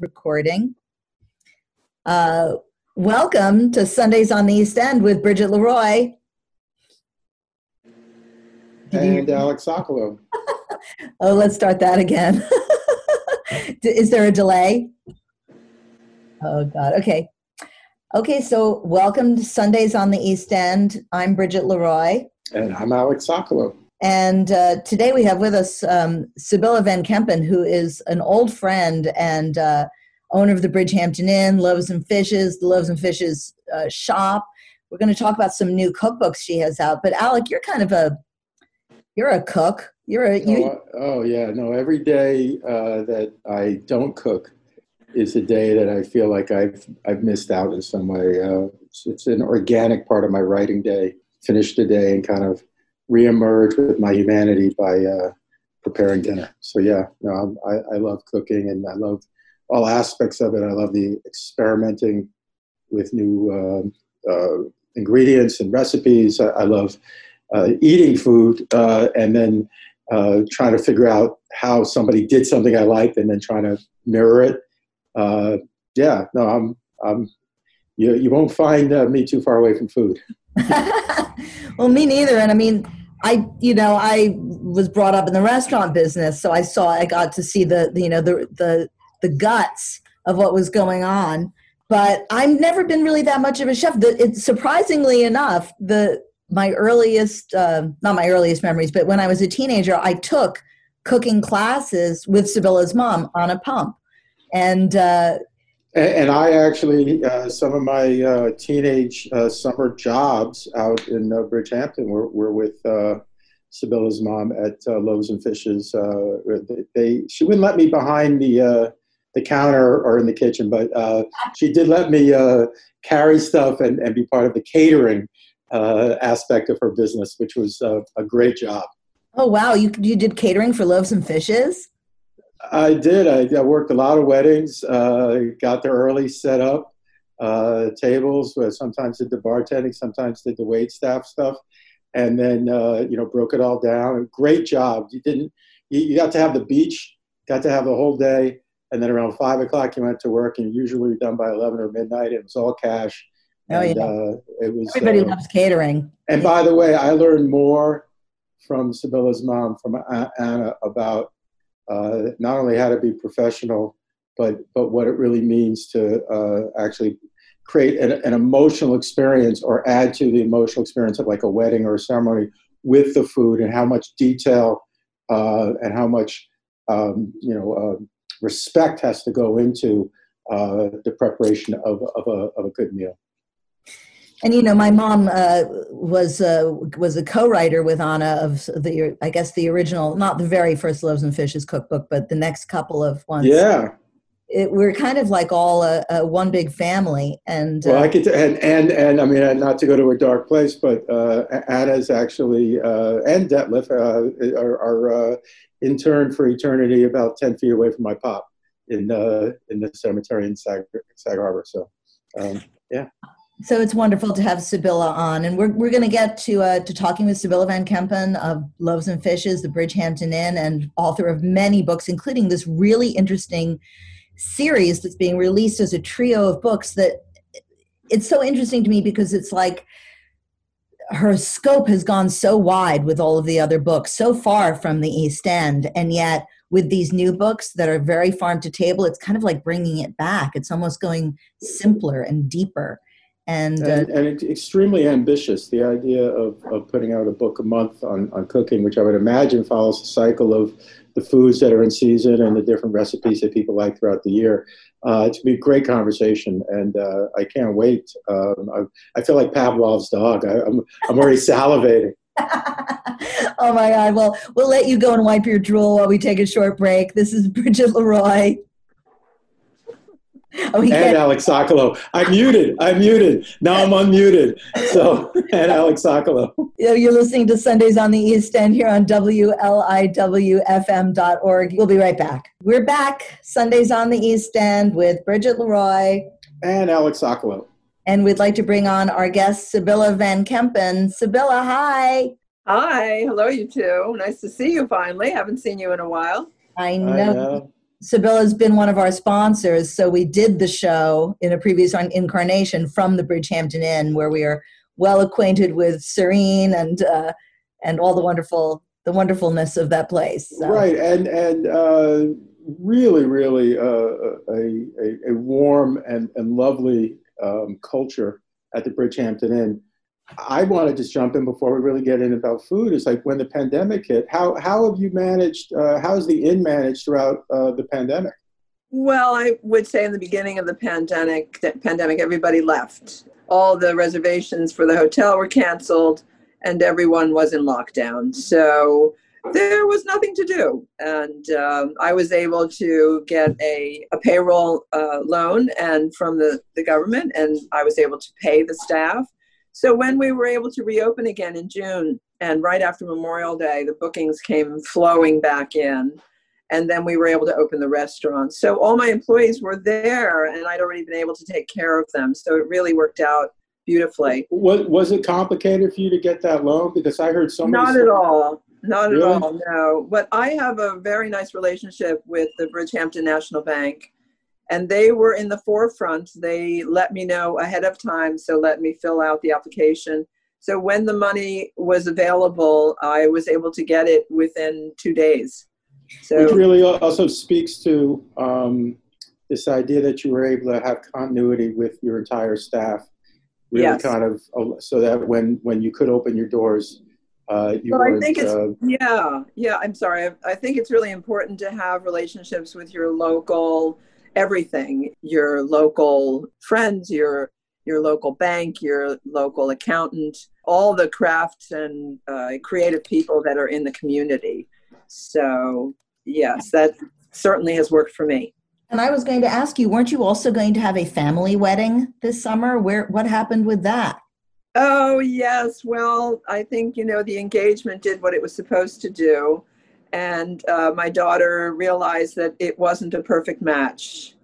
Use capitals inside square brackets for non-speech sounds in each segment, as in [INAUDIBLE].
recording. Uh, welcome to Sundays on the East End with Bridget Leroy. And Alec Sokolow. [LAUGHS] oh, let's start that again. [LAUGHS] Is there a delay? Oh, God. Okay. Okay, so welcome to Sundays on the East End. I'm Bridget Leroy. And I'm Alec Sokolow. And uh, today we have with us um, Sibylla Van Kempen, who is an old friend and uh, owner of the Bridgehampton Inn, Loaves and Fishes, the Loaves and Fishes uh, shop. We're going to talk about some new cookbooks she has out. But Alec, you're kind of a you're a cook. You're a you. Oh, oh yeah, no. Every day uh, that I don't cook is a day that I feel like I've I've missed out in some way. Uh, it's, it's an organic part of my writing day. Finish the day and kind of reemerge with my humanity by uh, preparing dinner. So yeah, no, I, I love cooking and I love all aspects of it. I love the experimenting with new uh, uh, ingredients and recipes. I, I love uh, eating food uh, and then uh, trying to figure out how somebody did something I liked and then trying to mirror it. yeah, no, I'm, I'm you, you won't find me too far away from food. [LAUGHS] [LAUGHS] well, me neither. And I mean, I, you know, I was brought up in the restaurant business, so I saw, I got to see the, the you know, the the the guts of what was going on. But I've never been really that much of a chef. The, it, surprisingly enough, the my earliest, uh, not my earliest memories, but when I was a teenager, I took cooking classes with Sibylla's mom Anna Pump, and uh, and, I actually, uh, some of my uh, teenage uh, summer jobs out in uh, Bridgehampton were, were with uh, Sibylla's mom at uh, Loaves and Fishes. They, they, she wouldn't let me behind the the counter or in the kitchen, but she did let me carry stuff and, and be part of the catering aspect of her business, which was a great job. Oh wow! You you did catering for Loaves and Fishes. I did. I, I, worked a lot of weddings. Uh, got there early, set up uh, tables. Sometimes did the bartending, sometimes did the wait staff stuff, and then uh, you know broke it all down. Great job. You didn't. You, you, got to have the beach. Got to have the whole day, and then around five o'clock you went to work, and usually done by eleven or midnight. It was all cash. Oh and, yeah. Uh, it was. Everybody uh, loves catering. And by the way, I learned more from Sibylla's mom, from Anna, about uh, not only how to be professional, but but what it really means to uh, actually create an, an, emotional experience or add to the emotional experience of like a wedding or a ceremony with the food and how much detail uh, and how much um, you know uh, respect has to go into uh, the preparation of, of, a, of a good meal and you know, my mom uh, was uh, was a co-writer with Anna of the I guess the original, not the very first Loaves and Fishes cookbook, but the next couple of ones. Yeah, it, we're kind of like all a, a one big family. And well, uh, I could t- and, and and I mean, not to go to a dark place, but uh, Anna's actually uh, and Detlef uh, are, are interned for eternity about ten feet away from my pop in in the cemetery in Sag, Sag Harbor. So, um, yeah. So it's wonderful to have Sibylla on, and we're we're going to get to uh, to talking with Sibylla Van Kempen of Loaves and Fishes, the Bridgehampton Inn, and author of many books, including this really interesting series that's being released as a trio of books. That it's so interesting to me because it's like her scope has gone so wide with all of the other books, so far from the East End, and yet with these new books that are very farm to table, it's kind of like bringing it back. It's almost going simpler and deeper and, uh, and, extremely ambitious. The idea of, of putting out a book a month on, on cooking, which I would imagine follows the cycle of the foods that are in season and the different recipes that people like throughout the year. Uh, it's be a great conversation, and uh, I can't wait. Um, I, I, feel like Pavlov's dog. I, I'm, I'm already salivating. [LAUGHS] oh my God. Well, we'll let you go and wipe your drool while we take a short break. This is Bridget Leroy. [LAUGHS] Oh, and Alec Sokolow. I'm muted. I'm muted. Now I'm unmuted. So, [LAUGHS] and Alec Sokolow. You're listening to Sundays on the East End here on WLIWFM.org. We'll be right back. We're back, Sundays on the East End with Bridget Leroy. And Alec Sokolow. And we'd like to bring on our guest, Sibylla Van Kempen. Sibylla, hi. Hi. Hello, you two. Nice to see you finally. Haven't seen you in a while. I know. I know. Sibylla's been one of our sponsors, so we did the show in a previous incarnation from the Bridgehampton Inn, where we are well acquainted with Serene and uh, and all the wonderful the wonderfulness of that place. So. Right, and and uh, really, really uh, a, a, a warm and and lovely um, culture at the Bridgehampton Inn. I want to just jump in before we really get in about food. Is like when the pandemic hit. How how have you managed? Uh, how's the inn managed throughout uh, the pandemic? Well, I would say in the beginning of the pandemic, pandemic, everybody left. All the reservations for the hotel were canceled, and everyone was in lockdown. So there was nothing to do. And um, I was able to get a, a payroll uh, loan and from the, the government, and I was able to pay the staff. So when we were able to reopen again in June, and right after Memorial Day, the bookings came flowing back in. And then we were able to open the restaurant. So all my employees were there, and I'd already been able to take care of them. So it really worked out beautifully. Was, was it complicated for you to get that loan? Because I heard so Not at all. Not really? at all, no. But I have a very nice relationship with the Bridgehampton National Bank, and they were in the forefront. They let me know ahead of time, so let me fill out the application. So when the money was available, I was able to get it within two days. So Which really also speaks to um, this idea that you were able to have continuity with your entire staff. Really yes. kind of so that when when you could open your doors, uh, well, I think it's uh, yeah, yeah. I'm sorry. I, I, think it's really important to have relationships with your local everything, your local friends, your your local bank, your local accountant, all the crafts and uh, creative people that are in the community. So yes, that certainly has worked for me. And I was going to ask you, weren't you also going to have a family wedding this summer? Where what happened with that? Oh, yes. Well, I think, you know, the engagement did what it was supposed to do. And uh, my daughter realized that it wasn't a perfect match.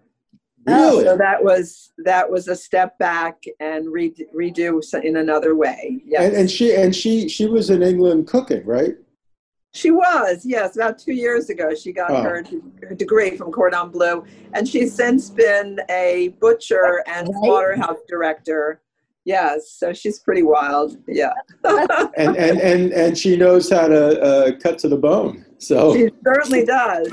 Really? So that was that was a step back and re- redo in another way. Yes. And, and she and she she was in England cooking, right? She was, yes. About two years ago, she got oh. her, her, degree from Cordon Bleu, and she's since been a butcher and slaughterhouse director Yes, so she's pretty wild. Yeah. [LAUGHS] and, and and and she knows how to uh, cut to the bone. So she certainly does.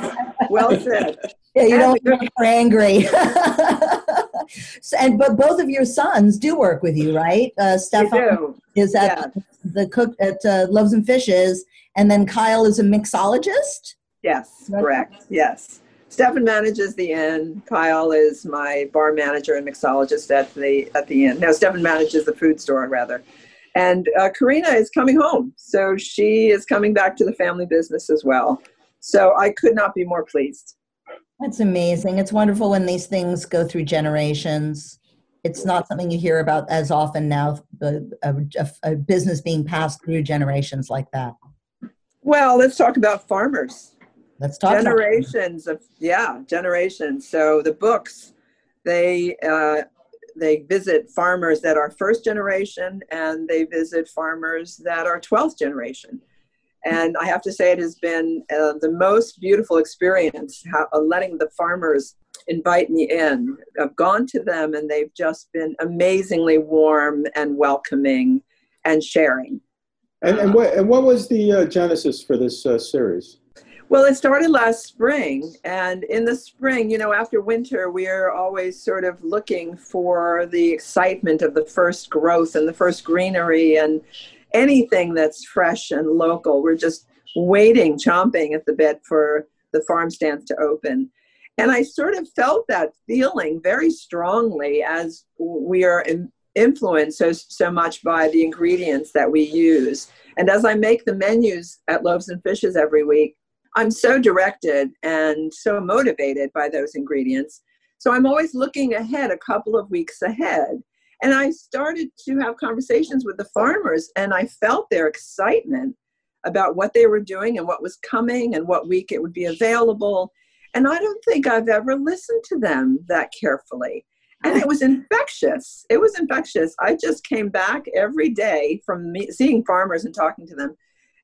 Well said. [LAUGHS] Yeah, you don't make her angry. [LAUGHS] so, and but both of your sons do work with you, right? Uh, Stefan is at yeah. the cook at uh, Loaves and Fishes, and then Kyle is a mixologist. Yes, correct. Yes. Stefan manages the inn. Kyle is my bar manager and mixologist at the at the inn. Now Stefan manages the food store rather, and uh, Karina is coming home, so she is coming back to the family business as well. So I could not be more pleased. That's amazing. It's wonderful when these things go through generations. It's not something you hear about as often now. A, a, a business being passed through generations like that. Well, let's talk about farmers Let's talk generations of yeah generations. So the books they uh, they visit farmers that are first generation and they visit farmers that are 12th generation. And I have to say, it has been uh, the most beautiful experience how, uh, letting the farmers invite me in. I've gone to them and they've just been amazingly warm and welcoming and sharing. And, and, what, and what was the uh, genesis for this uh, series? Well, it started last spring. And in the spring, you know, after winter, we are always sort of looking for the excitement of the first growth and the first greenery and anything that's fresh and local. We're just waiting, chomping at the bit for the farm stands to open. And I sort of felt that feeling very strongly as we are in, influenced so, so much by the ingredients that we use. And as I make the menus at Loaves and Fishes every week, I'm so directed and so motivated by those ingredients. So I'm always looking ahead, a couple of weeks ahead. And I started to have conversations with the farmers, and I felt their excitement about what they were doing and what was coming and what week it would be available. And I don't think I've ever listened to them that carefully. And it was infectious. It was infectious. I just came back every day from me, seeing farmers and talking to them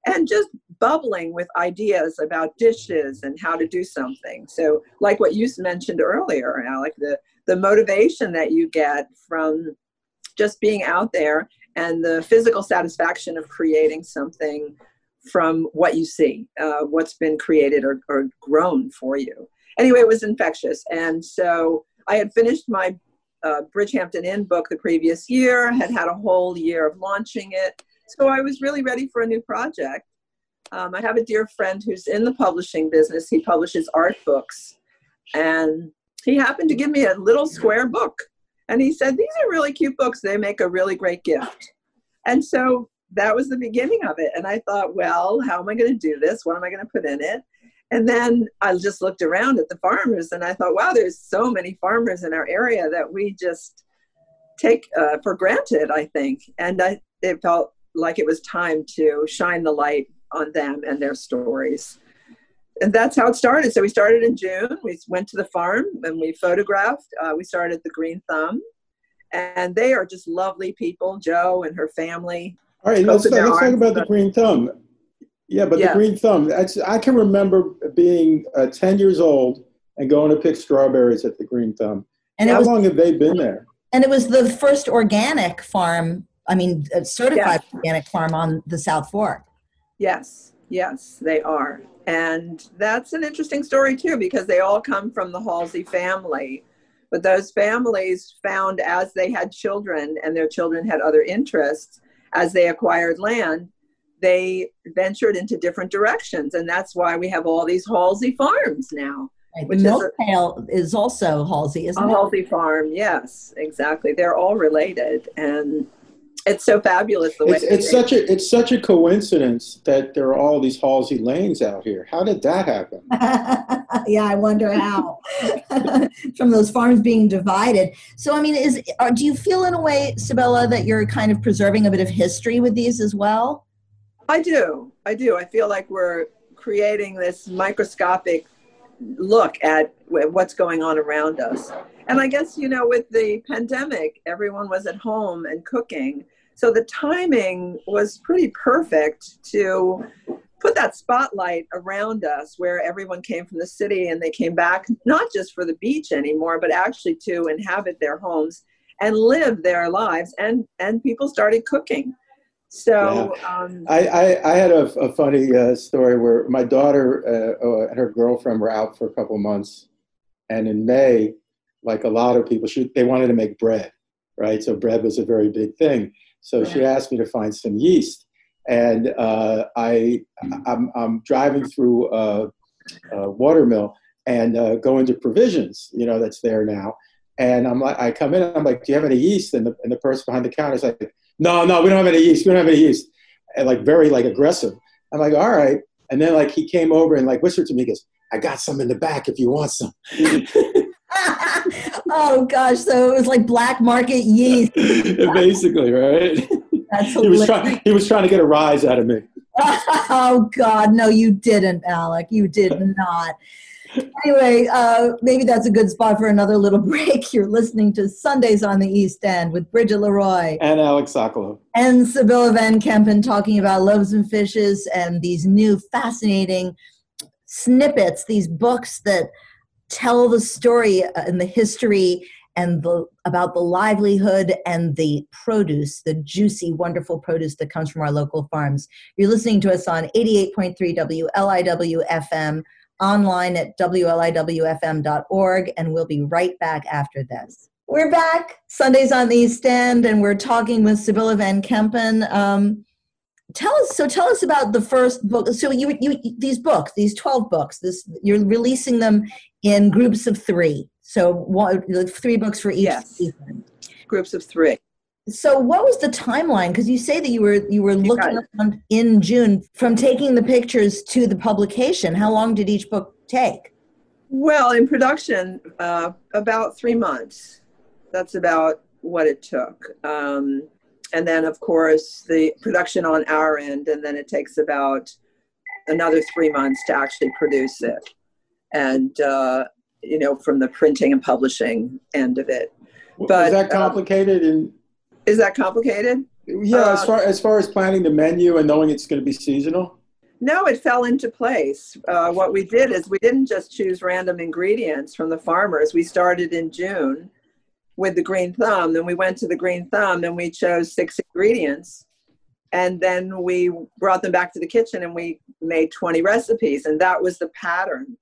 and just bubbling with ideas about dishes and how to do something. So, like what you mentioned earlier, Alec, the, the motivation that you get from just being out there and the physical satisfaction of creating something from what you see, uh, what's been created or, or grown for you. Anyway, it was infectious. And so I had finished my uh, Bridgehampton Inn book the previous year, had had a whole year of launching it. So I was really ready for a new project. Um, I have a dear friend who's in the publishing business. He publishes art books. And he happened to give me a little square book. And he said, These are really cute books. They make a really great gift. And so that was the beginning of it. And I thought, well, how am I going to do this? What am I going to put in it? And then I just looked around at the farmers and I thought, wow, there's so many farmers in our area that we just take uh, for granted, I think. And I, it felt like it was time to shine the light on them and their stories. And that's how it started. So we started in June. We went to the farm and we photographed. Uh, we started the Green Thumb. And they are just lovely people, Joe and her family. All right, let's, let's talk about the Green Thumb. Yeah, but yeah. the Green Thumb, I can remember being uh, 10 years old and going to pick strawberries at the Green Thumb. And How was, long have they been there? And it was the first organic farm, I mean, uh, certified yes. organic farm on the South Fork. Yes, yes, they are. And that's an interesting story too, because they all come from the Halsey family. But those families found as they had children and their children had other interests, as they acquired land, they ventured into different directions. And that's why we have all these Halsey farms now. Right. Which Milk is, Pail is also Halsey, isn't a it? Halsey farm, yes, exactly. They're all related. And it's so fabulous the way it's, it's such a it's such a coincidence that there are all these Halsey lanes out here. How did that happen? [LAUGHS] yeah, I wonder how. [LAUGHS] From those farms being divided. So, I mean, is are, do you feel in a way, Sibylla, that you're kind of preserving a bit of history with these as well? I do. I do. I feel like we're creating this microscopic look at what's going on around us. And I guess, you know, with the pandemic, everyone was at home and cooking. So the timing was pretty perfect to put that spotlight around us where everyone came from the city and they came back not just for the beach anymore, but actually to inhabit their homes and live their lives. And, and people started cooking. So yeah. um, I, I, I, had a, a funny uh, story where my daughter uh, uh, and her girlfriend were out for a couple months, and in May, like a lot of people, she, they wanted to make bread, right? So bread was a very big thing. So she asked me to find some yeast, and uh, I I'm, I'm, driving through a, a watermill and uh, go into provisions, you know, that's there now, and I'm like I come in, I'm like, do you have any yeast? And the and the person behind the counter is like no, no, we don't have any yeast. We don't have any yeast. And like very like aggressive. I'm like, all right. And then like he came over and like whispered to me, he goes, I got some in the back if you want some. [LAUGHS] [LAUGHS] oh gosh, so it was like black market yeast. [LAUGHS] Basically, right? That's he was trying he was trying to get a rise out of me. [LAUGHS] oh God, no, you didn't, Alec. You did not anyway, uh, maybe that's a good spot for another little break. You're listening to Sundays on the East End with Bridget Leroy and Alec Sokolow and Sibylla Van Kempen talking about loaves and fishes and these new fascinating snippets, these books that tell the story and the history and the, about the livelihood and the produce, the juicy, wonderful produce that comes from our local farms. You're listening to us on 88.3 WLIW FM online at WLIWFM.org, and we'll be right back after this. We're back Sundays on the East End, and we're talking with Sibylla Van Kempen. Um, tell us so tell us about the first book so you, you these books these 12 books this you're releasing them in groups of three so one, three books for each yes. season groups of three so what was the timeline? Because you say that you were you were looking around in June from taking the pictures to the publication. How long did each book take? Well, in production, uh, about three months. That's about what it took. Um, and then, of course, the production on our end, and then it takes about another three months to actually produce it. And, uh, you know, from the printing and publishing end of it. But, was that uh, complicated in is that complicated? Yeah, uh, as far as far as planning the menu and knowing it's going to be seasonal. No, it fell into place. Uh, what we did is we didn't just choose random ingredients from the farmers. We started in June with the green thumb, then we went to the green thumb and we chose six ingredients. And then we brought them back to the kitchen and we made 20 recipes. And that was the pattern.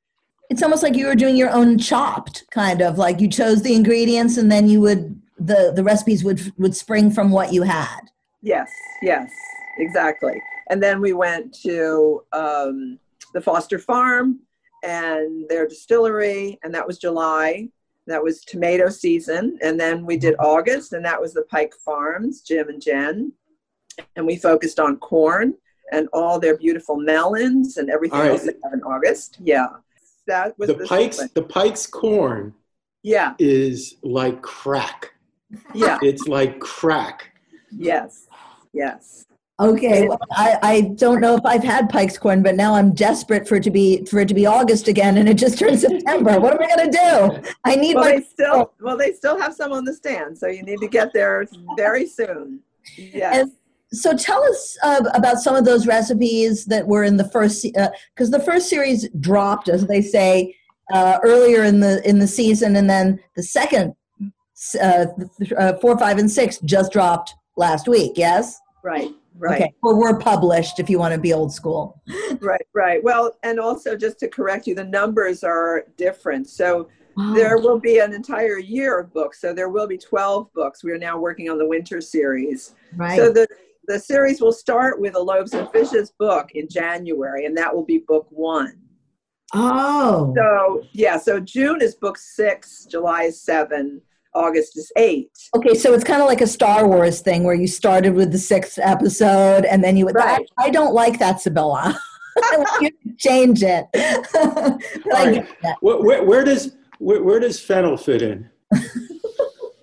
It's almost like you were doing your own chopped kind of like you chose the ingredients and then you would the the recipes would would spring from what you had. Yes, yes, exactly. And then we went to um, the Foster Farm and their distillery, and that was July. That was tomato season. And then we did August, and that was the Pike Farms, Jim and Jen. And we focused on corn and all their beautiful melons and everything All right. else they have in August. Yeah. That was The the Pikes, sequence. the Pikes corn Yeah, is like crack. [LAUGHS] yeah, It's like crack. yes, yes. Okay, well, I, I don't know if I've had Pike's corn, but now I'm desperate for it to be for it to be August again, and it just turned September. What am I going to do? I need Well, my they still well they still have some on the stand, so you need to get there very soon. Yes. And so tell us uh, about some of those recipes that were in the first because the first series dropped, as they say, uh, earlier in the in the season, and then the second uh, th- uh, four, five, and six just dropped last week. Yes. Right. Right. Okay. Or were published if you want to be old school. Right. Right. Well, and also just to correct you, the numbers are different. So there will be an entire year of books. So there will be 12 books. We are now working on the winter series. right. So the the series will start with a loaves and fishes book in January, and that will be book one. oh. So yeah, so June is book six, July is seven, August is eight. Okay, so it's kind of like a Star Wars thing where you started with the sixth episode and then you would. Right. I, I don't like that, Sibylla. [LAUGHS] You change it. [LAUGHS] but I All get that. Where, where, where does where, where does fennel fit in? [LAUGHS]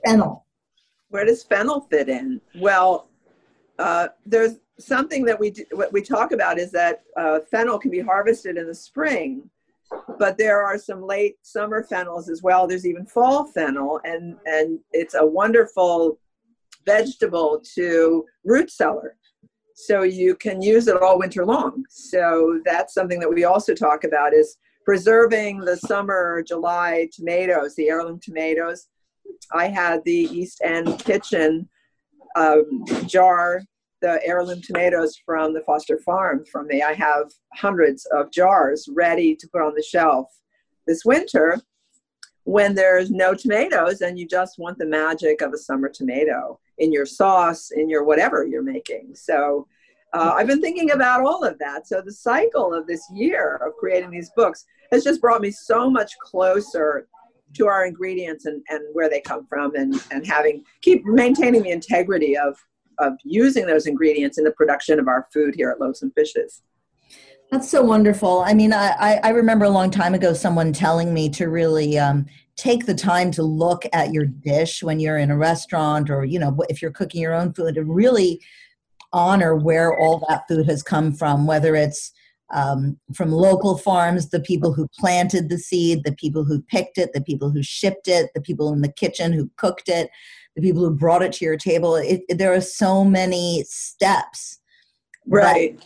Fennel. Where does fennel fit in? Well, uh, there's something that we do, what we talk about is that uh, fennel can be harvested in the spring, but there are some late summer fennels as well. There's even fall fennel, and and it's a wonderful vegetable to root cellar. So you can use it all winter long. So that's something that we also talk about is preserving the summer July tomatoes, the heirloom tomatoes. I had the East End Kitchen um, jar, the heirloom tomatoes from the Foster Farm from me. I have hundreds of jars ready to put on the shelf this winter when there's no tomatoes and you just want the magic of a summer tomato in your sauce, in your whatever you're making. So uh, I've been thinking about all of that. So the cycle of this year of creating these books has just brought me so much closer to our ingredients and, and where they come from and, and having keep maintaining the integrity of of using those ingredients in the production of our food here at Loaves and Fishes. That's so wonderful. I mean, I, I remember a long time ago someone telling me to really um, take the time to look at your dish when you're in a restaurant or, you know, if you're cooking your own food and really honor where all that food has come from, whether it's um, from local farms, the people who planted the seed, the people who picked it, the people who shipped it, the people in the kitchen who cooked it, the people who brought it to your table. It, it- there are so many steps Right.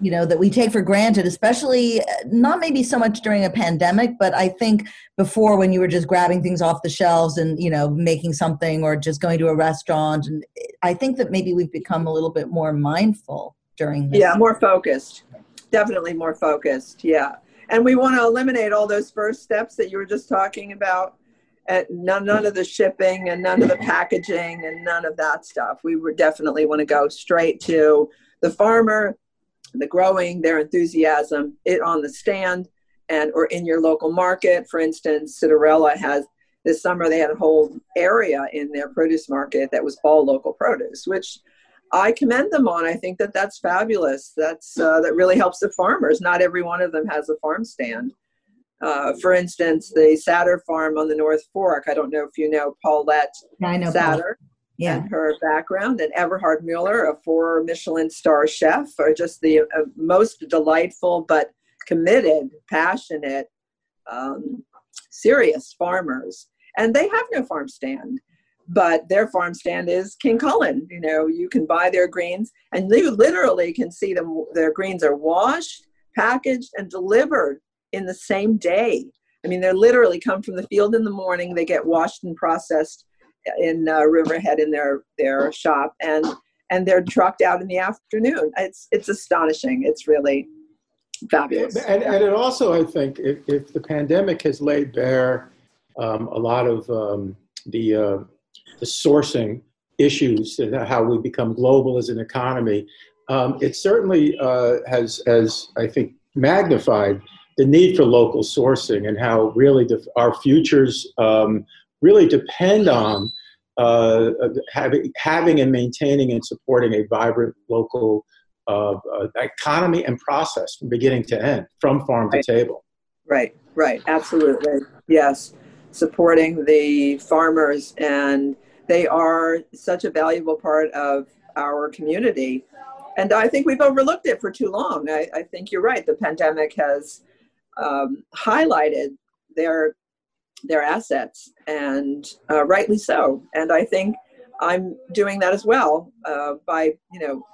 you know that we take for granted especially uh, not maybe so much during a pandemic but i think before when you were just grabbing things off the shelves and you know making something or just going to a restaurant and i think that maybe we've become a little bit more mindful during this Yeah, more focused. Definitely more focused. Yeah. And we want to eliminate all those first steps that you were just talking about. And none, none of the shipping and none of the packaging and none of that stuff. We would definitely want to go straight to the farmer, the growing, their enthusiasm, it on the stand and or in your local market. For instance, Citarella has this summer they had a whole area in their produce market that was all local produce, which I commend them on. I think that that's fabulous. That's uh, that really helps the farmers. Not every one of them has a farm stand. Uh, for instance, the Satur farm on the North Fork. I don't know if you know Paulette i know Paul. Satur yeah and her background, and Eberhard Müller, a four Michelin star chef, are just the uh, most delightful but committed, passionate, um, serious farmers. And they have no farm stand. But their farm stand is King Kullen. You know, you can buy their greens, and you literally can see them. Their greens are washed, packaged, and delivered in the same day. I mean, they literally come from the field in the morning. They get washed and processed in uh, Riverhead in their their shop, and and they're trucked out in the afternoon. It's it's astonishing. It's really fabulous. And, and it also, I think, if, if the pandemic has laid bare um, a lot of um, the uh, the sourcing issues and how we become global as an economy, um, it certainly uh, has, has, I think, magnified the need for local sourcing and how really the, our futures um, really depend on uh, having, having and maintaining and supporting a vibrant local uh, uh, economy and process from beginning to end, from farm right. to table. Right, right, absolutely. Yes, supporting the farmers, and they are such a valuable part of our community. And I think we've overlooked it for too long. I, I think you're right. The pandemic has um, highlighted their their assets, and uh, rightly so. And I think I'm doing that as well uh, by you know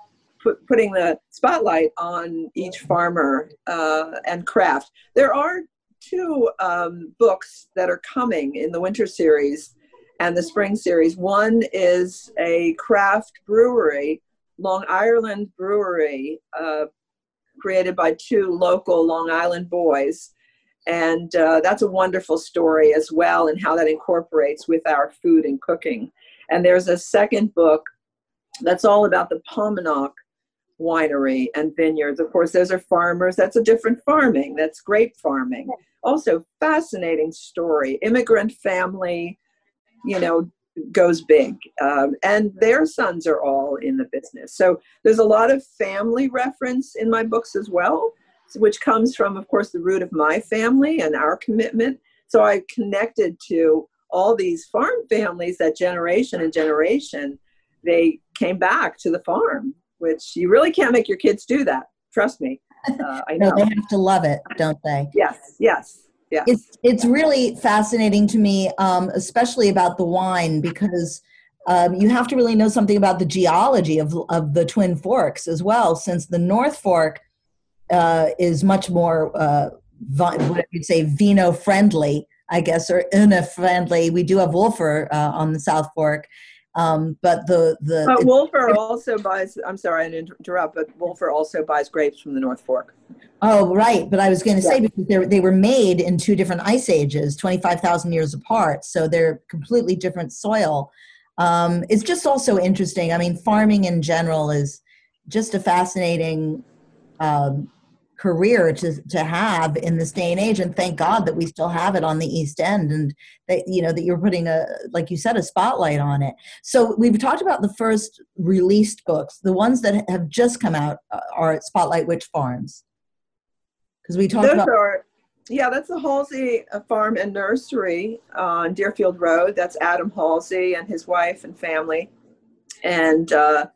put, putting the spotlight on each farmer uh, and craft. There are two um, books that are coming in the winter series and the spring series. One is a craft brewery, Long Island Brewery, uh, created by two local Long Island boys. And uh, that's a wonderful story as well, and how that incorporates with our food and cooking. And there's a second book that's all about the Paumanok winery and vineyards. Of course, those are farmers. That's a different farming. That's grape farming. Also, fascinating story. Immigrant family, you know, goes big. Um, and their sons are all in the business. So there's a lot of family reference in my books as well, which comes from, of course, the root of my family and our commitment. So I connected to all these farm families that generation and generation, they came back to the farm which you really can't make your kids do that. Trust me. [LAUGHS] Uh, I know. no, they have to love it, don't they? Yes, yes. Yeah. It's it's really fascinating to me, um, especially about the wine, because um, you have to really know something about the geology of of the Twin Forks as well. Since the North Fork uh, is much more uh, what you'd say vino friendly, I guess, or una friendly. We do have Wölffer uh, on the South Fork, um, but the the but Wölffer also buys. I'm sorry, I didn't interrupt, but Wölffer also buys grapes from the North Fork. Oh, right. But I was going to say because they they were made in two different ice ages, twenty five thousand years apart, so they're completely different soil. Um, it's just also interesting. I mean, farming in general is just a fascinating um, career to to have in this day and age and thank god that we still have it on the east end and that you know that you're putting a like you said a spotlight on it. So we've talked about the first released books. The ones that have just come out uh, are spotlight witch farms. Because we talked Those about are, yeah that's the halsey uh, farm and nursery on deerfield road. That's adam halsey and his wife and family and uh,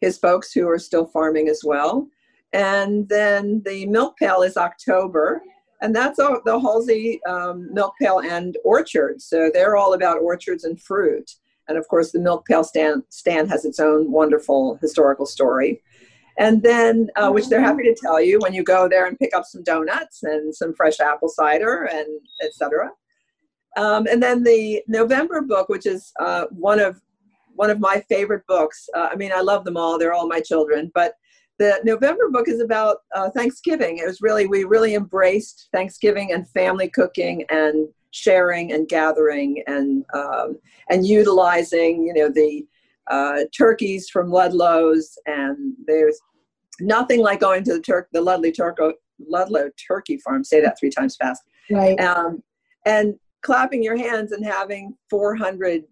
his folks who are still farming as well and then the milk pail is October, and that's all, the Halsey um, milk pail and orchards. So they're all about orchards and fruit. And of course, the milk pail stand, stand has its own wonderful historical story. And then, uh, which they're happy to tell you when you go there and pick up some donuts and some fresh apple cider and etc. Um, and then the November book, which is uh, one of one of my favorite books. Uh, I mean, I love them all; they're all my children. But the November book is about uh, Thanksgiving. It was really, we really embraced Thanksgiving and family cooking and sharing and gathering and, um, and utilizing, you know, the uh, turkeys from Ludlow's. And there's nothing like going to the, Turk, the Ludley Turco, Ludlow Turkey Farm, say that three times fast. right Um, and clapping your hands and having 400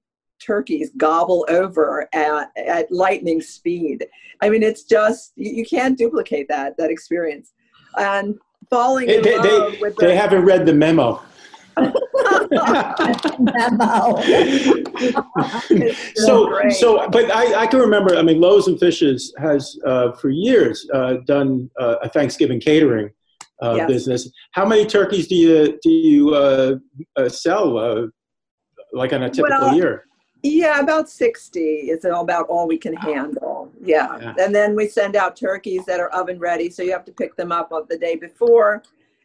turkeys gobble over at, at lightning speed. I mean, it's just you, you can't duplicate that that experience. And falling They, in they, love they, they haven't read the memo. [LAUGHS] So great. so but I, I can remember i mean loaves and fishes has uh, for years uh, done uh, a thanksgiving catering uh, Yes. business how many turkeys do you do you uh, uh, sell uh, like on a typical Well, year Yeah, about 60 is about all we can handle. Yeah. Yeah. And then we send out turkeys that are oven ready. So you have to pick them up the day before.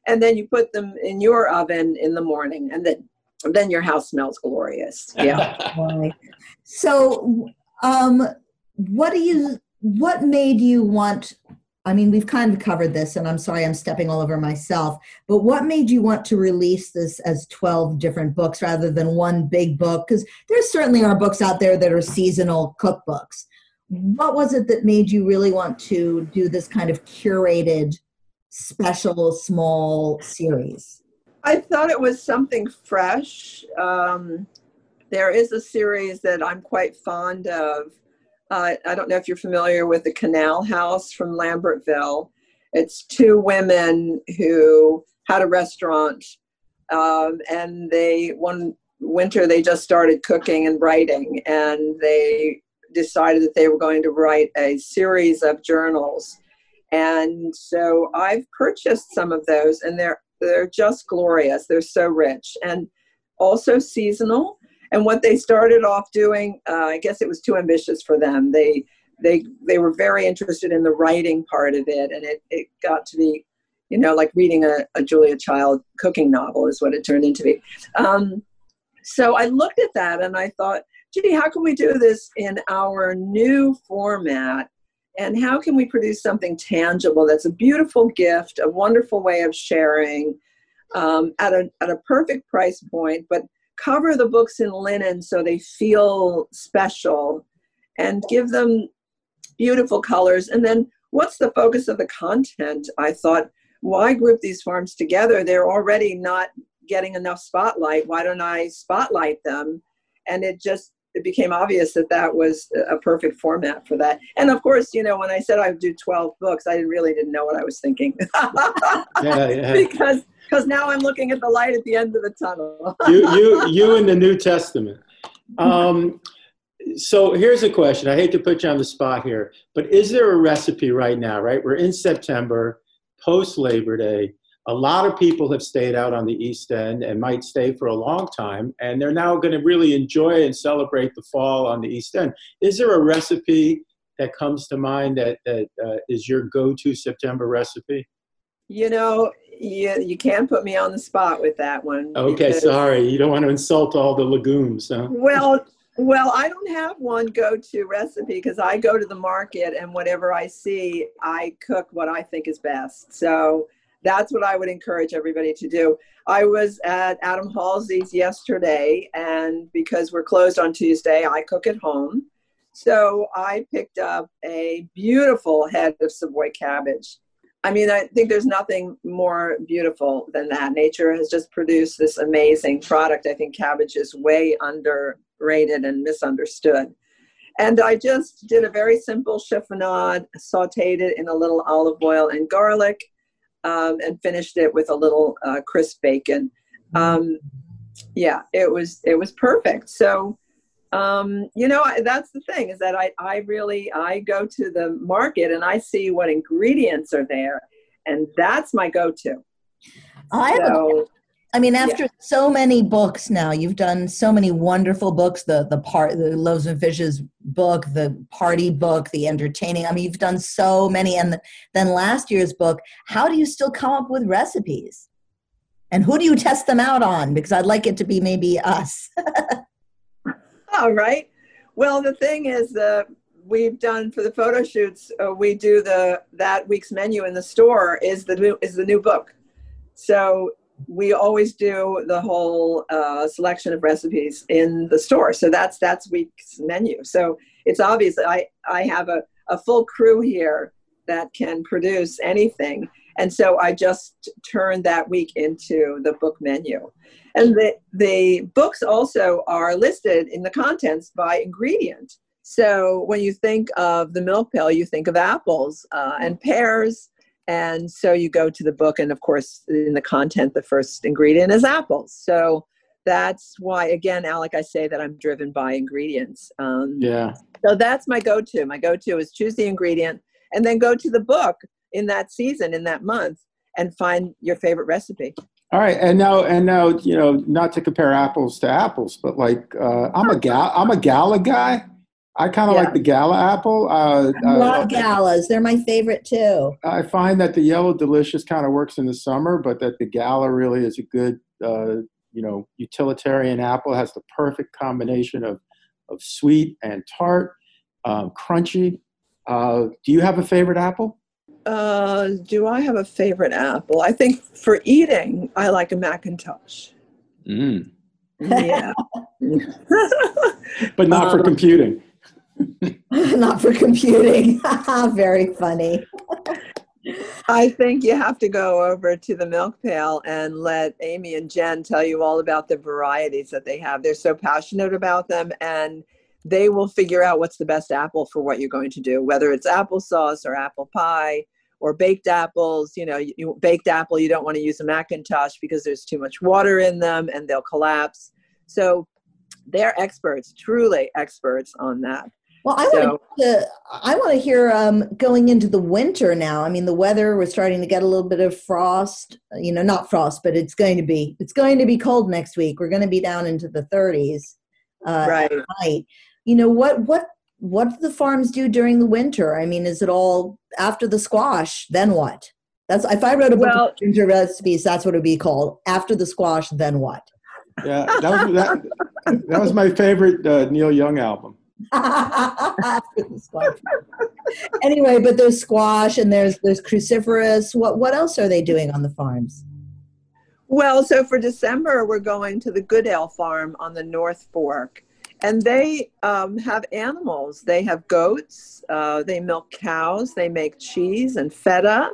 And then you put them in your oven in the morning. And then, then your house smells glorious. [LAUGHS] Yeah. Right. So, um, what do you? What made you want? I mean, we've kind of covered this, and I'm sorry I'm stepping all over myself. But what made you want to release this as 12 different books rather than one big book? Because there certainly are books out there that are seasonal cookbooks. What was it that made you really want to do this kind of curated, special, small series? I thought it was something fresh. Um, there is a series that I'm quite fond of. Uh, I don't know if you're familiar with the Canal House from Lambertville. It's two women who had a restaurant, um, and they one winter they just started cooking and writing, and they decided that they were going to write a series of journals. And so I've purchased some of those, and they're they're just glorious. They're so rich and also seasonal. And what they started off doing, uh, I guess it was too ambitious for them. They they they were very interested in the writing part of it, and it it got to be, you know, like reading a, a Julia Child cooking novel is what it turned into be. Um, so I looked at that and I thought, gee, how can we do this in our new format? And how can we produce something tangible that's a beautiful gift, a wonderful way of sharing um, at, a, at a perfect price point, but cover the books in linen so they feel special and give them beautiful colors. And then what's the focus of the content? I thought, why group these farms together? They're already not getting enough spotlight. Why don't I spotlight them? And it just it became obvious that that was a perfect format for that. And of course, you know, when I said I would do 12 books, I really didn't know what I was thinking. [LAUGHS] Yeah, yeah. because because now I'm looking at the light at the end of the tunnel. you, you, [LAUGHS] you in the New Testament. Um, so here's a question. I hate to put you on the spot here, but is there a recipe right now, right? We're in September, post Labor Day. A lot of people have stayed out on the East End and might stay for a long time, and they're now going to really enjoy and celebrate the fall on the East End. Is there a recipe that comes to mind that, that uh, is your go to September recipe? you know, you, you can't put me on the spot with that one. Okay, sorry. You don't want to insult all the legumes, huh? Well, well, I don't have one go-to recipe because I go to the market and whatever I see, I cook what I think is best. So that's what I would encourage everybody to do. I was at Adam Halsey's yesterday, and because we're closed on Tuesday, I cook at home. So I picked up a beautiful head of Savoy cabbage. I mean, I think there's nothing more beautiful than that. Nature has just produced this amazing product. I think cabbage is way underrated and misunderstood. And I just did a very simple chiffonade, sauteed it in a little olive oil and garlic, um, and finished it with a little uh, crisp bacon. Um, yeah, it was it was perfect. So um, you know I- that's the thing is that I, I really i go to the market and i see what ingredients are there and that's my go-to I have a so I mean, after so many books now, you've done so many wonderful books. The the part, the Loaves and Fishes book, the party book, the entertaining. I mean, you've done so many, and the, then last year's book. How do you still come up with recipes? And who do you test them out on? Because I'd like it to be maybe us. [LAUGHS] all right well the thing is uh, we've done for the photo shoots uh, we do the that week's menu in the store is the new is the new book so we always do the whole uh, selection of recipes in the store. So that's that's week's menu. So it's obvious i i have a, a full crew here that can produce anything. And so i just turned that week into the book menu. And the, the books also are listed in the contents by ingredient. So when you think of the milk pail you think of apples uh, and pears and so you go to the book and of course in the content the first ingredient is apples. So that's why again alec i say that i'm driven by ingredients. Um, Yeah. so that's my go-to. My go-to is choose the ingredient and then go to the book in that season in that month and find your favorite recipe. All right, and now and now you know not to compare apples to apples, but like uh, I'm a gal I'm a gala guy. I kind of Yeah. like the gala apple. Uh, I love uh, galas. They're my favorite too. I find that the yellow delicious kind of works in the summer, but that the gala really is a good uh, you know utilitarian apple. It has the perfect combination of of sweet and tart, um, crunchy. Uh, do you have a favorite apple? Uh, do I have a favorite apple? I think for eating, I like a McIntosh. Mm. Yeah. [LAUGHS] But not for Um, computing. [LAUGHS] Not for computing. [LAUGHS] Very funny. I think you have to go over to the milk pail and let Amy and Jen tell you all about the varieties that they have. They're so passionate about them and they will figure out what's the best apple for what you're going to do, whether it's applesauce or apple pie or baked apples. You know, you, you- baked apple, you don't want to use a McIntosh because there's too much water in them and they'll collapse. So they're experts, truly experts on that. Well, I So- want to. I want to hear um, going into the winter now. I mean, the weather we're starting to get a little bit of frost. You know, not frost, but it's going to be. It's going to be cold next week. We're going to be down into the 30s uh, Right. at night. You know what? What what do the farms do during the winter? I mean, is it all after the squash? Then what? That's if I wrote a book Well- of winter recipes, that's what it would be called. After the squash, then what? Yeah, that was that, that was my favorite uh, Neil Young album. [LAUGHS] Anyway, but there's squash and there's there's cruciferous. What what else are they doing on the farms? Well, so for December, we're going to the Goodale Farm on the North Fork. And they um, have animals. They have goats. Uh, they milk cows. They make cheese and feta.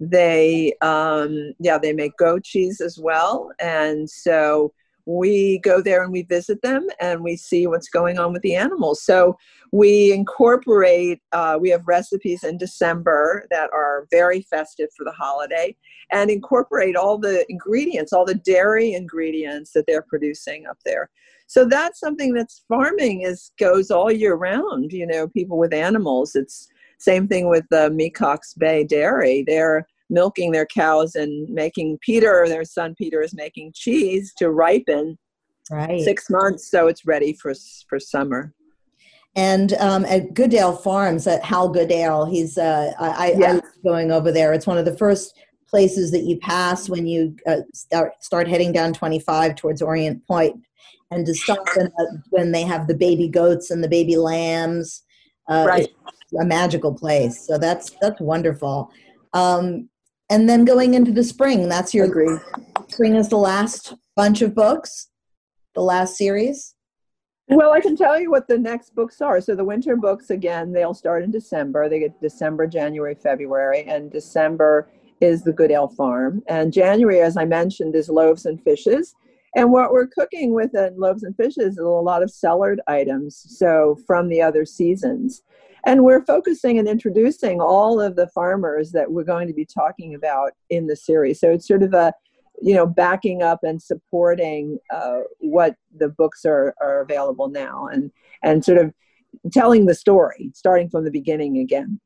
They, um, yeah, they make goat cheese as well. And so we go there and we visit them and we see what's going on with the animals. So we incorporate, uh, we have recipes in December that are very festive for the holiday and incorporate all the ingredients, all the dairy ingredients that they're producing up there. So that's something that's farming is goes all year round. You know, people with animals. It's same thing with the Mecox Bay Dairy. They're milking their cows and making Peter, their son Peter, is making cheese to ripen Right. six months, so it's ready for for summer. And um, at Goodale Farms, at Hal Goodale, he's uh, I, I, I love going over there. It's one of the first places that you pass when you uh, start start heading down 25 towards Orient Point, and to stop uh, when they have the baby goats and the baby lambs. Uh, Right. a magical place. So that's that's wonderful. Um, and then going into the spring, that's your Agree. spring is the last bunch of books, the last series. Well, I can tell you what the next books are. So the winter books again, they'll start in December. They get December, January, February, and December is the Goodale Farm. And January, as I mentioned, is loaves and fishes. And what we're cooking with in loaves and fishes is a lot of cellared items, so from the other seasons. And we're focusing and introducing all of the farmers that we're going to be talking about in the series. So it's sort of a you know backing up and supporting uh, what the books are, are available now and and sort of telling the story starting from the beginning again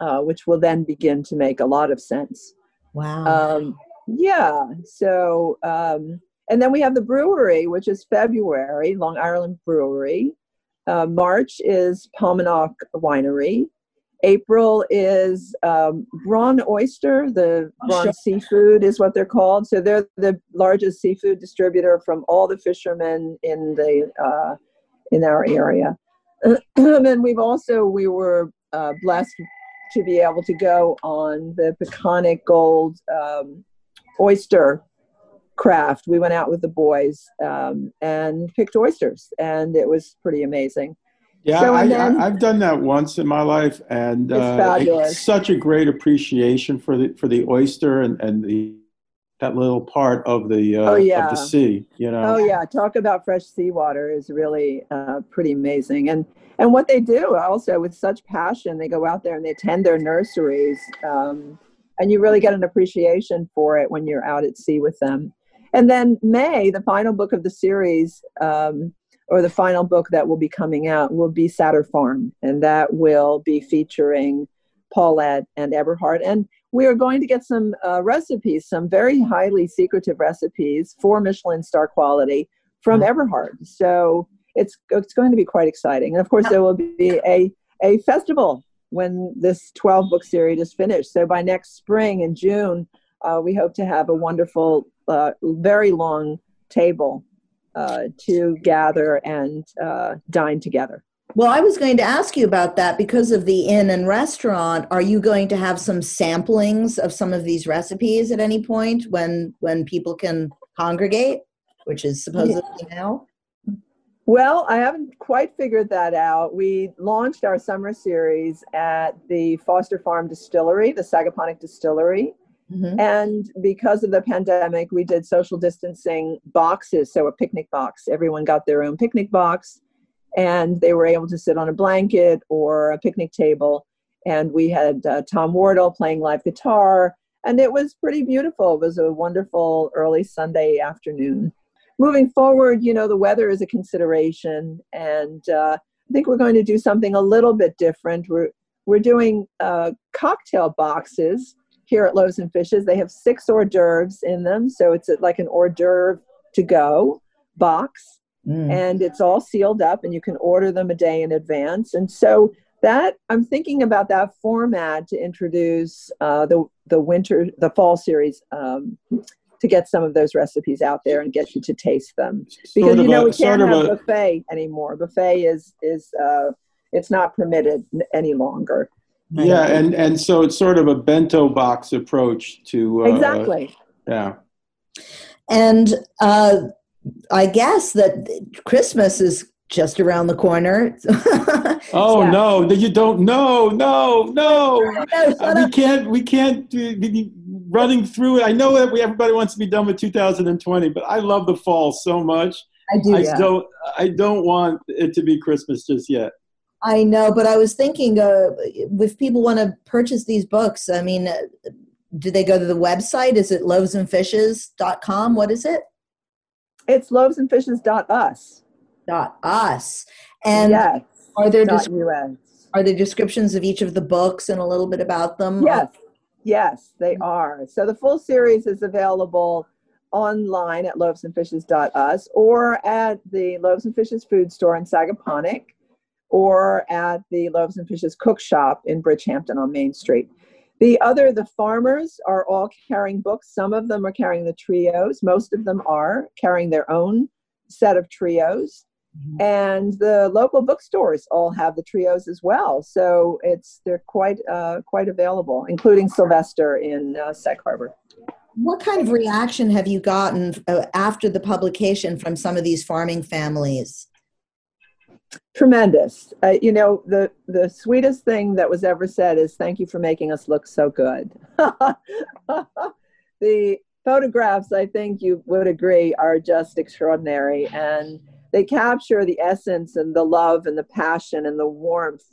uh, which will then begin to make a lot of sense Wow. um, yeah so um, and then we have the brewery which is february long island brewery uh, march is Paumanok winery April is um, Braun Oyster. The Braun sure. Seafood is what they're called. So they're the largest seafood distributor from all the fishermen in the uh, in our area. [CLEARS THROAT] and we've also we were uh, blessed to be able to go on the Peconic Gold um, oyster craft. We went out with the boys um, and picked oysters, and it was pretty amazing. Yeah, So, I, I've done that once in my life, and It's uh, it's such a great appreciation for the for the oyster and, and the that little part of the uh, Oh, yeah. of the sea. You know, Oh yeah, talk about fresh seawater is really uh, pretty amazing, and and what they do also with such passion, they go out there and they tend their nurseries, um, and you really get an appreciation for it when you're out at sea with them. And then May, the final book of the series, um, or the final book that will be coming out, will be Satur Farm, and that will be featuring Paulette and Eberhard. And we are going to get some uh, recipes, some very highly secretive recipes for Michelin star quality from Eberhard. So it's it's going to be quite exciting. And of course, there will be a a festival when this 12 book series is finished. So by next spring in June, uh, we hope to have a wonderful, uh, very long table uh, to gather and uh, dine together. Well, I was going to ask you about that because of the inn and restaurant. Are you going to have some samplings of some of these recipes at any point when when people can congregate, which is supposedly yeah. now? Well, I haven't quite figured that out. We launched our summer series at the Foster Farm Distillery, the Sagaponack Distillery. Mm-hmm. And because of the pandemic, we did social distancing boxes. So, a picnic box. Everyone got their own picnic box, and they were able to sit on a blanket or a picnic table. And we had uh, Tom Wardle playing live guitar, and it was pretty beautiful. It was a wonderful early Sunday afternoon moving forward, you know, the weather is a consideration, and uh, I think we're going to do something a little bit different. We're we're doing uh, cocktail boxes here at Loaves and Fishes. They have six hors d'oeuvres in them, so it's like an hors d'oeuvre to go box, mm. and it's all sealed up, and you can order them a day in advance. And so that I'm thinking about that format to introduce uh, the the winter the fall series um, to get some of those recipes out there and get you to taste them because you know a, we can't have a, buffet anymore buffet is is uh, it's not permitted any longer yeah and and so it's sort of a bento box approach to uh, exactly yeah and uh, i guess that christmas is just around the corner. [LAUGHS] oh yeah. no, you don't. No, no, no. [LAUGHS] no uh, we can't. We can't be running through it. I know that we everybody wants to be done with 2020, but I love the fall so much. I do. I yeah. don't. I don't want it to be Christmas just yet. I know, but I was thinking, uh, if people want to purchase these books, I mean, uh, do they go to the website? Is it loavesandfishes.com? What is it? It's loavesandfishes.us dot us. And yes, are there US. are there descriptions of each of the books and a little bit about them? Yes, yes, they are. So the full series is available online at loavesandfishes.us or at the Loaves and Fishes food store in Sagaponack or at the Loaves and Fishes cook shop in Bridgehampton on Main Street. The other, the farmers are all carrying books. Some of them are carrying the trios. Most of them are carrying their own set of trios. Mm-hmm. And the local bookstores all have the trios as well, so it's they're quite uh, quite available, including Sylvester in uh, Sag Harbor. What kind of reaction have you gotten uh, after the publication from some of these farming families? Tremendous. Uh, you know, the the sweetest thing that was ever said is "Thank you for making us look so good." [LAUGHS] the photographs, I think you would agree, are just extraordinary and they capture the essence and the love and the passion and the warmth,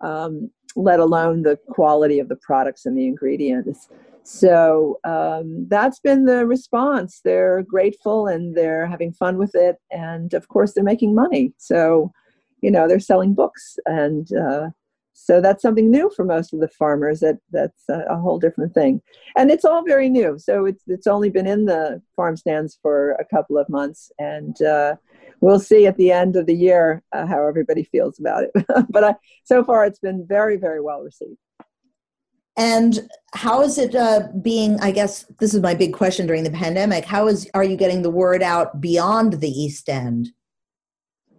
um, let alone the quality of the products and the ingredients. So um, that's been the response. They're grateful and they're having fun with it. And of course, they're making money. So, you know, they're selling books. And uh, so that's something new for most of the farmers. That That's a, a, whole different thing. And it's all very new. So it's, it's only been in the farm stands for a couple of months. And uh, we'll see at the end of the year uh, how everybody feels about it. [LAUGHS] but I, so far, it's been very, very well received. And how is it uh, being? I guess this is my big question during the pandemic. How is are you getting the word out beyond the East End?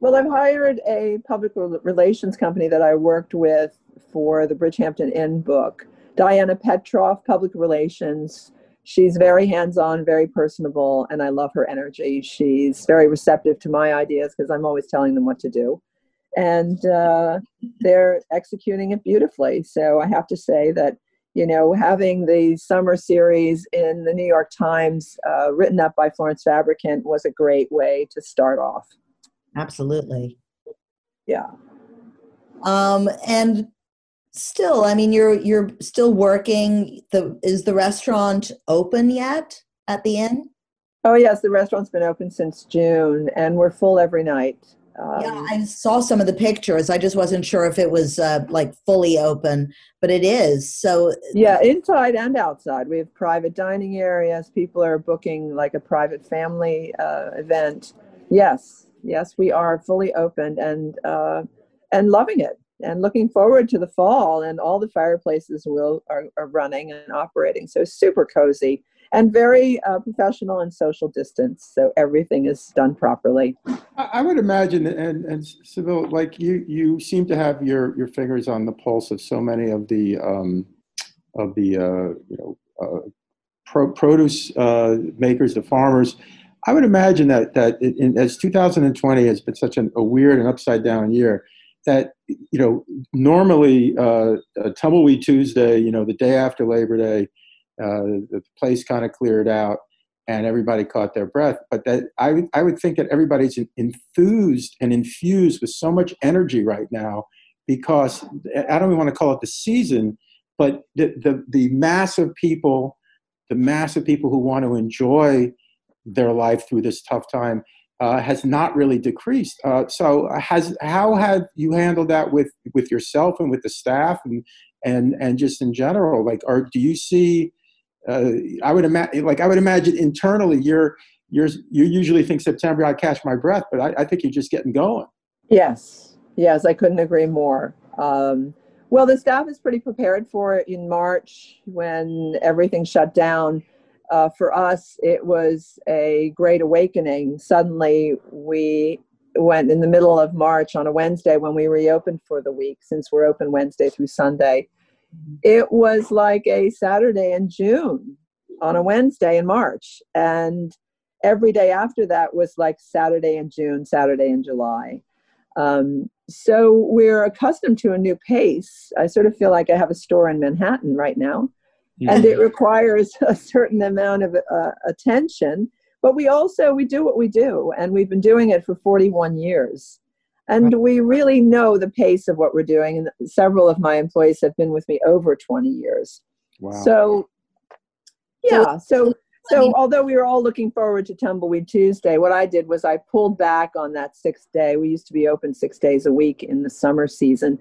Well, I've hired a public relations company that I worked with for the Bridgehampton Inn book. Diana Petroff, public relations. She's very hands-on very personable and i love her energy. She's very receptive to my ideas because i'm always telling them what to do. And uh, they're executing it beautifully. So i have to say that you know having the summer series in the new york times uh, written up by florence fabricant was a great way to start off absolutely yeah um, and still i mean you're you're still working the is the restaurant open yet at the inn oh yes the restaurant's been open since june and we're full every night Um, yeah, I saw some of the pictures. I just wasn't sure if it was uh, like fully open, but it is. So yeah, inside and outside. We have private dining areas. People are booking like a private family uh, event. Yes, yes, we are fully open and uh, and loving it and looking forward to the fall. And all the fireplaces will are, are running and operating. So super cozy and very uh, professional and social distance. So everything is done properly. I would imagine, and and Sybil, like you, you seem to have your your fingers on the pulse of so many of the um, of the uh, you know uh, pro- produce uh, makers, the farmers. I would imagine that that in, as 2020 has been such an, a weird and upside down year, that you know normally uh, Tumbleweed Tuesday, you know, the day after Labor Day uh, the place kind of cleared out and everybody caught their breath. But that I, I would think that everybody's enthused and infused with so much energy right now because I don't even want to call it the season, but the, the, the mass of people, the mass of people who want to enjoy their life through this tough time uh, has not really decreased. Uh, so has how have you handled that with with yourself and with the staff and and and just in general? Like, are do you see uh, I would imagine, like I would imagine internally, you're you're you usually think September I catch my breath, but I, I think you're just getting going. Yes, yes, I couldn't agree more. Um, well, the staff is pretty prepared for it in March when everything shut down. Uh, for us, it was a great awakening. Suddenly, we went in the middle of March on a Wednesday when we reopened for the week, since we're open Wednesday through Sunday it was like a Saturday in June on a Wednesday in March. And every day after that was like Saturday in June, Saturday in July. Um, so we're accustomed to a new pace. I sort of feel like I have a store in Manhattan right now, yeah. and it requires [LAUGHS] a certain amount of uh, attention. But we also we do what we do, and we've been doing it for 41 years. And we really know the pace of what we're doing. And several of my employees have been with me over 20 years. Wow. So, yeah. So, so although we were all looking forward to Tumbleweed Tuesday, what I did was I pulled back on that sixth day. We used to be open six days a week in the summer season.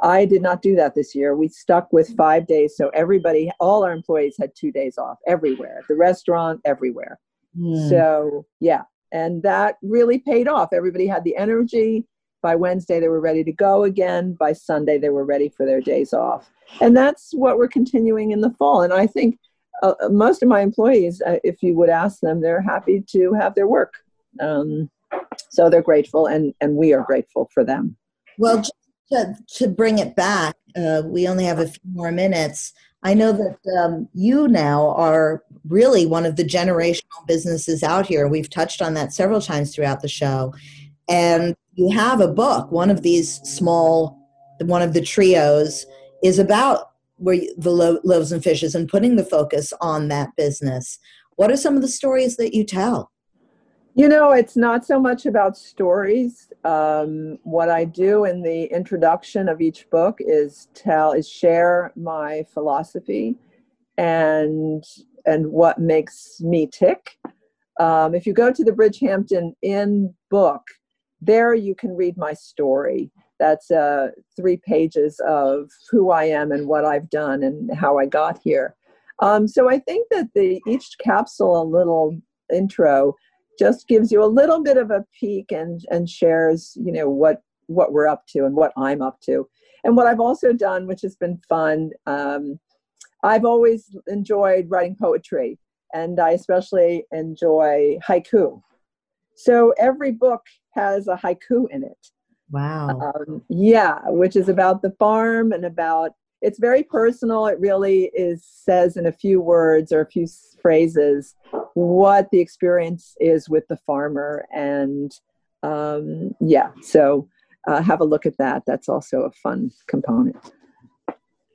I did not do that this year. We stuck with five days. So everybody, all our employees had two days off everywhere, at the restaurant, everywhere. Mm. So, yeah. And that really paid off. Everybody had the energy by Wednesday, they were ready to go again. By Sunday, they were ready for their days off. And that's what we're continuing in the fall. And I think uh, uh, most of my employees, uh, if you would ask them, they're happy to have their work. Um, so they're grateful, and, and we are grateful for them. Well, to, to bring it back, uh, we only have a few more minutes. I know that um, you now are really one of the generational businesses out here. We've touched on that several times throughout the show. And you have a book, one of these small, one of the trios is about where you, the lo- loaves and fishes and putting the focus on that business. What are some of the stories that you tell? You know, it's not so much about stories. Um, what I do in the introduction of each book is tell, is share my philosophy and and what makes me tick. Um, if you go to the Bridgehampton Inn book, there you can read my story. That's uh, three pages of who I am and what I've done and how I got here. Um, so I think that the each capsule, a little intro, just gives you a little bit of a peek and and shares, you know, what what we're up to and what I'm up to. And what I've also done, which has been fun, um, I've always enjoyed writing poetry, and I especially enjoy haiku. So every book has a haiku in it. Wow. Um, yeah, which is about the farm and about it's very personal. It really is says in a few words or a few phrases what the experience is with the farmer, and um, yeah. So uh, have a look at that. That's also a fun component.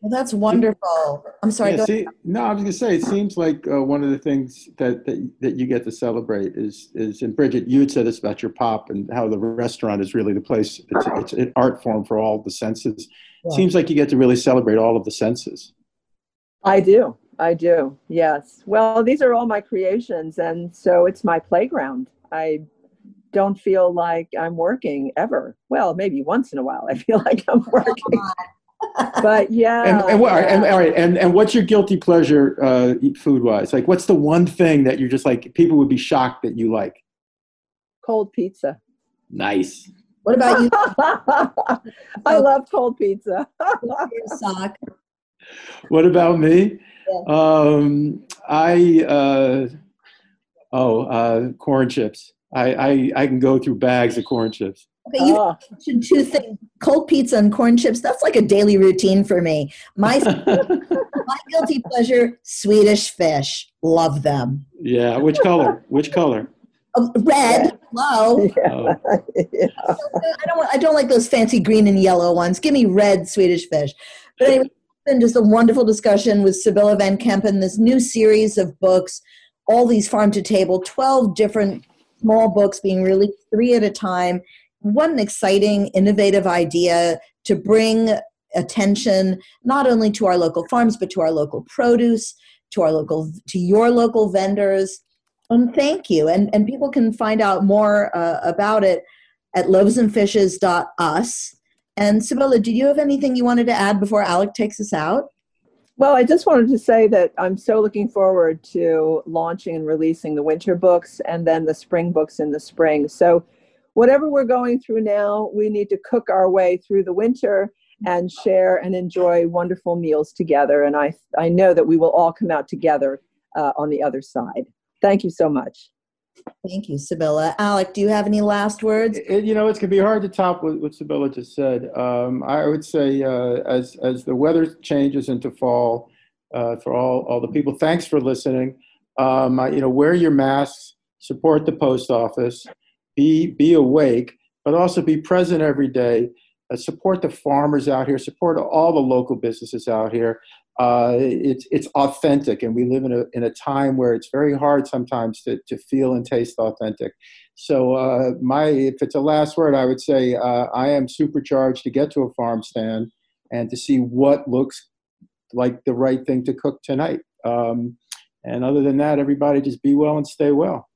Well, that's wonderful. I'm sorry. Yeah, see, no, I was going to say, it seems like uh, one of the things that, that that you get to celebrate is is. And Bridget, you had said this about your pop and how the restaurant is really the place. It's, it's an art form for all the senses. Yeah. Seems like you get to really celebrate all of the senses. I do. I do. Yes. Well, these are all my creations, and so it's my playground. I don't feel like I'm working ever. Well, maybe once in a while I feel like I'm working. But [LAUGHS] yeah. And, and, what, yeah. and all right, and, and what's your guilty pleasure uh, food wise? Like, what's the one thing that you're just like people would be shocked that you like? cold pizza. Nice. What about you, [LAUGHS] I love cold pizza. [LAUGHS] Sock? What about me? Yeah. Um, I uh, oh uh, corn chips. I, I I can go through bags of corn chips. Okay, you ah. Oh, mentioned two things: cold pizza and corn chips. That's like a daily routine for me. My [LAUGHS] my guilty pleasure: Swedish fish. Love them. yeah. Which color? Which color? Oh, red. Hello. yeah. Oh, [LAUGHS] yeah. I don't. Want, I don't like those fancy green and yellow ones. Give me red Swedish fish. But anyway, it's been just a wonderful discussion with Sibylla Van Kempen. This new series of books, all these farm to table, twelve different small books being released three at a time. What an exciting, innovative idea to bring attention not only to our local farms but to our local produce, to our local, to your local vendors. And thank you. And and people can find out more uh, about it at loavesandfishes.us. And Sibylla, did you have anything you wanted to add before Alec takes us out? Well, I just wanted to say that I'm so looking forward to launching and releasing the winter books and then the spring books in the spring. So, whatever we're going through now, we need to cook our way through the winter and share and enjoy wonderful meals together. And I, I know that we will all come out together uh, on the other side. Thank you so much. Thank you, Sibylla. Alec, do you have any last words? It, you know, it's gonna be hard to top what, what Sibylla just said. Um, I would say uh, as as the weather changes into fall, uh, for all all the people, thanks for listening. Um, I, you know, wear your masks, support the post office, be be awake, but also be present every day. Uh, support the farmers out here. Support all the local businesses out here. Uh, it's it's authentic, and we live in a in a time where it's very hard sometimes to to feel and taste authentic. So uh, my, if it's a last word, I would say uh, I am supercharged to get to a farm stand and to see what looks like the right thing to cook tonight. Um, and other than that, everybody just be well and stay well.